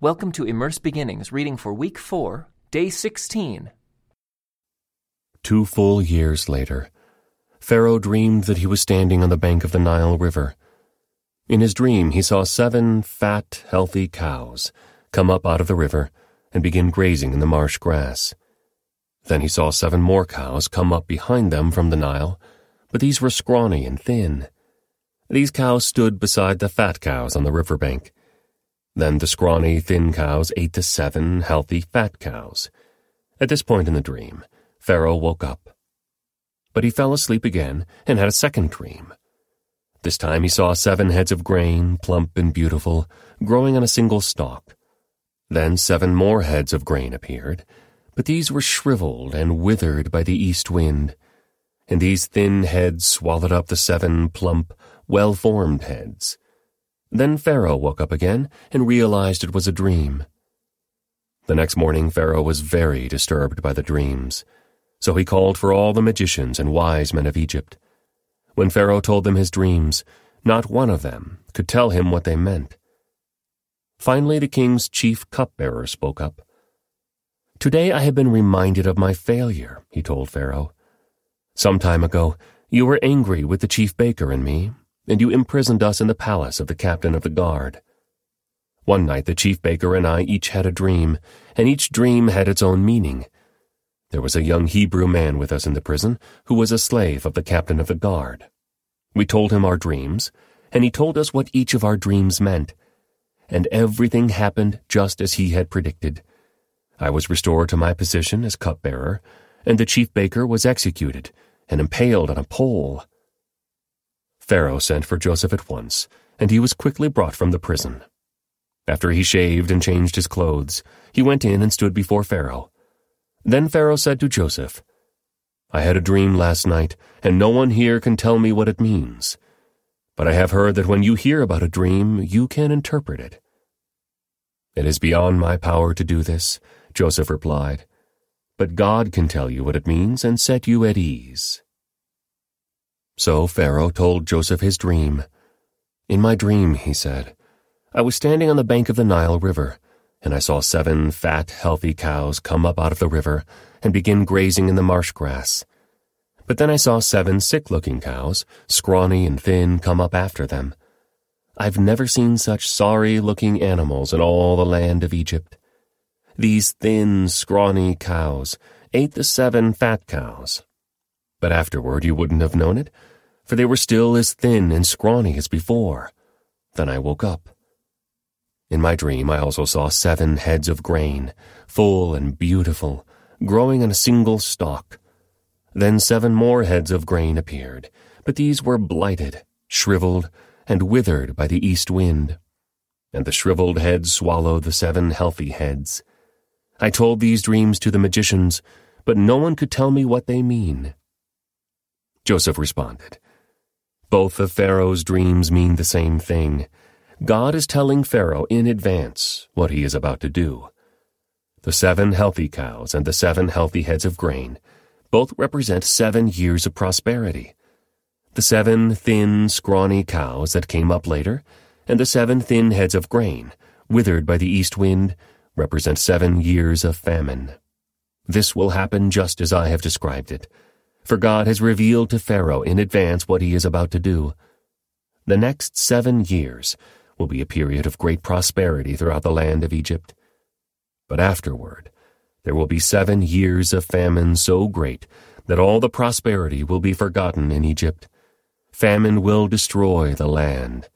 Welcome to Immerse Beginnings, reading for week 4, day 16. Two full years later, Pharaoh dreamed that he was standing on the bank of the Nile River. In his dream, he saw seven fat, healthy cows come up out of the river and begin grazing in the marsh grass. Then he saw seven more cows come up behind them from the Nile, but these were scrawny and thin. These cows stood beside the fat cows on the river bank. Then the scrawny, thin cows ate the seven healthy, fat cows. At this point in the dream, Pharaoh woke up. But he fell asleep again and had a second dream. This time he saw seven heads of grain, plump and beautiful, growing on a single stalk. Then seven more heads of grain appeared, but these were shriveled and withered by the east wind. And these thin heads swallowed up the seven plump, well-formed heads. Then Pharaoh woke up again and realized it was a dream. The next morning, Pharaoh was very disturbed by the dreams. So he called for all the magicians and wise men of Egypt. When Pharaoh told them his dreams, not one of them could tell him what they meant. Finally, the king's chief cupbearer spoke up. Today I have been reminded of my failure, he told Pharaoh. Some time ago, you were angry with the chief baker and me, and you imprisoned us in the palace of the captain of the guard. One night the chief baker and I each had a dream, and each dream had its own meaning. There was a young Hebrew man with us in the prison who was a slave of the captain of the guard. We told him our dreams, and he told us what each of our dreams meant. And everything happened just as he had predicted. I was restored to my position as cupbearer, and the chief baker was executed and impaled on a pole. Pharaoh sent for Joseph at once, and he was quickly brought from the prison. After he shaved and changed his clothes, he went in and stood before Pharaoh. Then Pharaoh said to Joseph, I had a dream last night, and no one here can tell me what it means. But I have heard that when you hear about a dream, you can interpret it. It is beyond my power to do this, Joseph replied. But God can tell you what it means and set you at ease. So Pharaoh told Joseph his dream. In my dream, he said, I was standing on the bank of the Nile River, and I saw seven fat, healthy cows come up out of the river and begin grazing in the marsh grass. But then I saw seven sick-looking cows, scrawny and thin, come up after them. I've never seen such sorry-looking animals in all the land of Egypt. These thin, scrawny cows ate the seven fat cows. But afterward you wouldn't have known it, for they were still as thin and scrawny as before. Then I woke up. In my dream, I also saw seven heads of grain, full and beautiful, growing on a single stalk. Then seven more heads of grain appeared, but these were blighted, shriveled, and withered by the east wind. And the shriveled heads swallowed the seven healthy heads. I told these dreams to the magicians, but no one could tell me what they mean. Joseph responded, both of Pharaoh's dreams mean the same thing. God is telling Pharaoh in advance what he is about to do. The seven healthy cows and the seven healthy heads of grain both represent seven years of prosperity. The seven thin, scrawny cows that came up later, and the seven thin heads of grain, withered by the east wind, represent seven years of famine. This will happen just as I have described it for God has revealed to Pharaoh in advance what he is about to do. The next seven years will be a period of great prosperity throughout the land of Egypt. But afterward, there will be seven years of famine so great that all the prosperity will be forgotten in Egypt. Famine will destroy the land.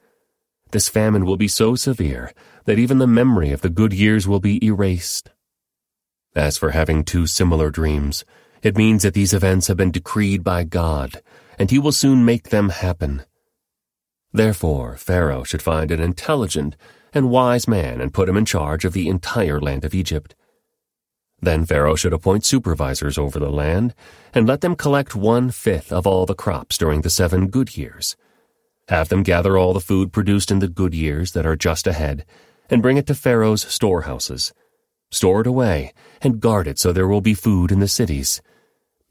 This famine will be so severe that even the memory of the good years will be erased. As for having two similar dreams, it means that these events have been decreed by God, and he will soon make them happen. Therefore, Pharaoh should find an intelligent and wise man and put him in charge of the entire land of Egypt. Then Pharaoh should appoint supervisors over the land and let them collect one-fifth of all the crops during the seven good years. Have them gather all the food produced in the good years that are just ahead and bring it to Pharaoh's storehouses. Store it away and guard it so there will be food in the cities.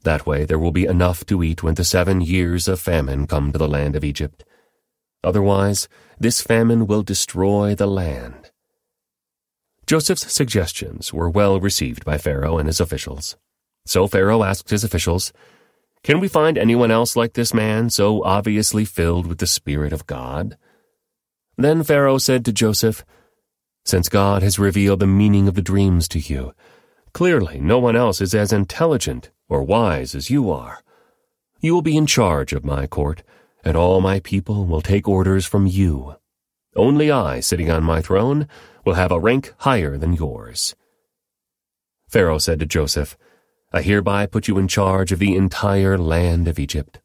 That way there will be enough to eat when the seven years of famine come to the land of Egypt. Otherwise, this famine will destroy the land. Joseph's suggestions were well received by Pharaoh and his officials. So Pharaoh asked his officials, Can we find anyone else like this man, so obviously filled with the Spirit of God? Then Pharaoh said to Joseph, Since God has revealed the meaning of the dreams to you, clearly no one else is as intelligent or wise as you are. You will be in charge of my court, and all my people will take orders from you. Only I, sitting on my throne, will have a rank higher than yours. Pharaoh said to Joseph, I hereby put you in charge of the entire land of Egypt.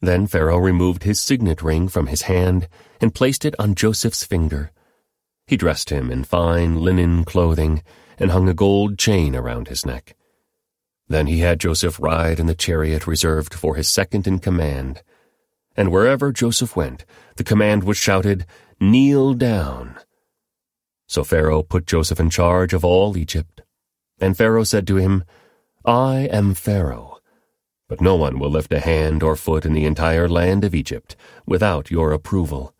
Then Pharaoh removed his signet ring from his hand and placed it on Joseph's finger. He dressed him in fine linen clothing and hung a gold chain around his neck. Then he had Joseph ride in the chariot reserved for his second in command. And wherever Joseph went, the command was shouted, Kneel down. So Pharaoh put Joseph in charge of all Egypt. And Pharaoh said to him, I am Pharaoh, but no one will lift a hand or foot in the entire land of Egypt without your approval.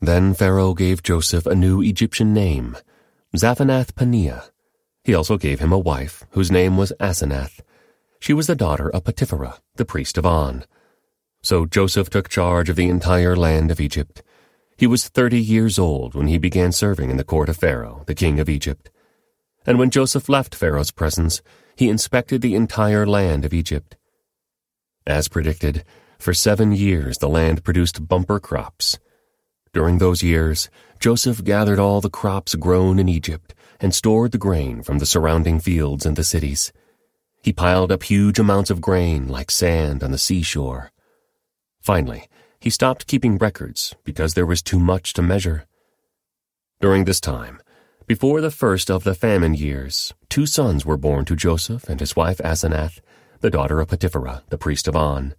Then Pharaoh gave Joseph a new Egyptian name, Zaphenath-Paneah. He also gave him a wife, whose name was Asenath. She was the daughter of Potiphera, the priest of On. So Joseph took charge of the entire land of Egypt. He was thirty years old when he began serving in the court of Pharaoh, the king of Egypt. And when Joseph left Pharaoh's presence, he inspected the entire land of Egypt. As predicted, for seven years the land produced bumper crops. During those years, Joseph gathered all the crops grown in Egypt and stored the grain from the surrounding fields and the cities. He piled up huge amounts of grain like sand on the seashore. Finally, he stopped keeping records because there was too much to measure. During this time, before the first of the famine years, two sons were born to Joseph and his wife Asenath, the daughter of Potiphera, the priest of On.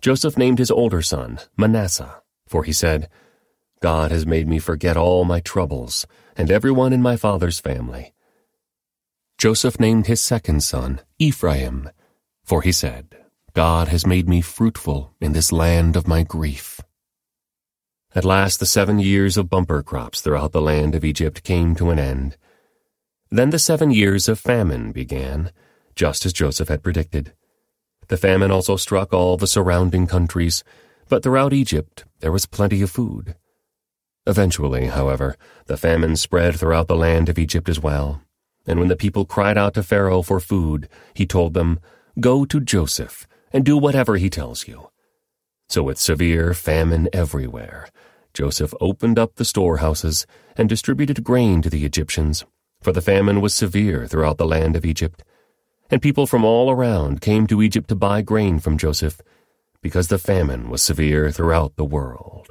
Joseph named his older son Manasseh, for he said, God has made me forget all my troubles and everyone in my father's family. Joseph named his second son Ephraim, for he said, God has made me fruitful in this land of my grief. At last the seven years of bumper crops throughout the land of Egypt came to an end. Then the seven years of famine began, just as Joseph had predicted. The famine also struck all the surrounding countries, but throughout Egypt there was plenty of food. Eventually, however, the famine spread throughout the land of Egypt as well. And when the people cried out to Pharaoh for food, he told them, Go to Joseph, and do whatever he tells you. So with severe famine everywhere, Joseph opened up the storehouses and distributed grain to the Egyptians, for the famine was severe throughout the land of Egypt. And people from all around came to Egypt to buy grain from Joseph, because the famine was severe throughout the world.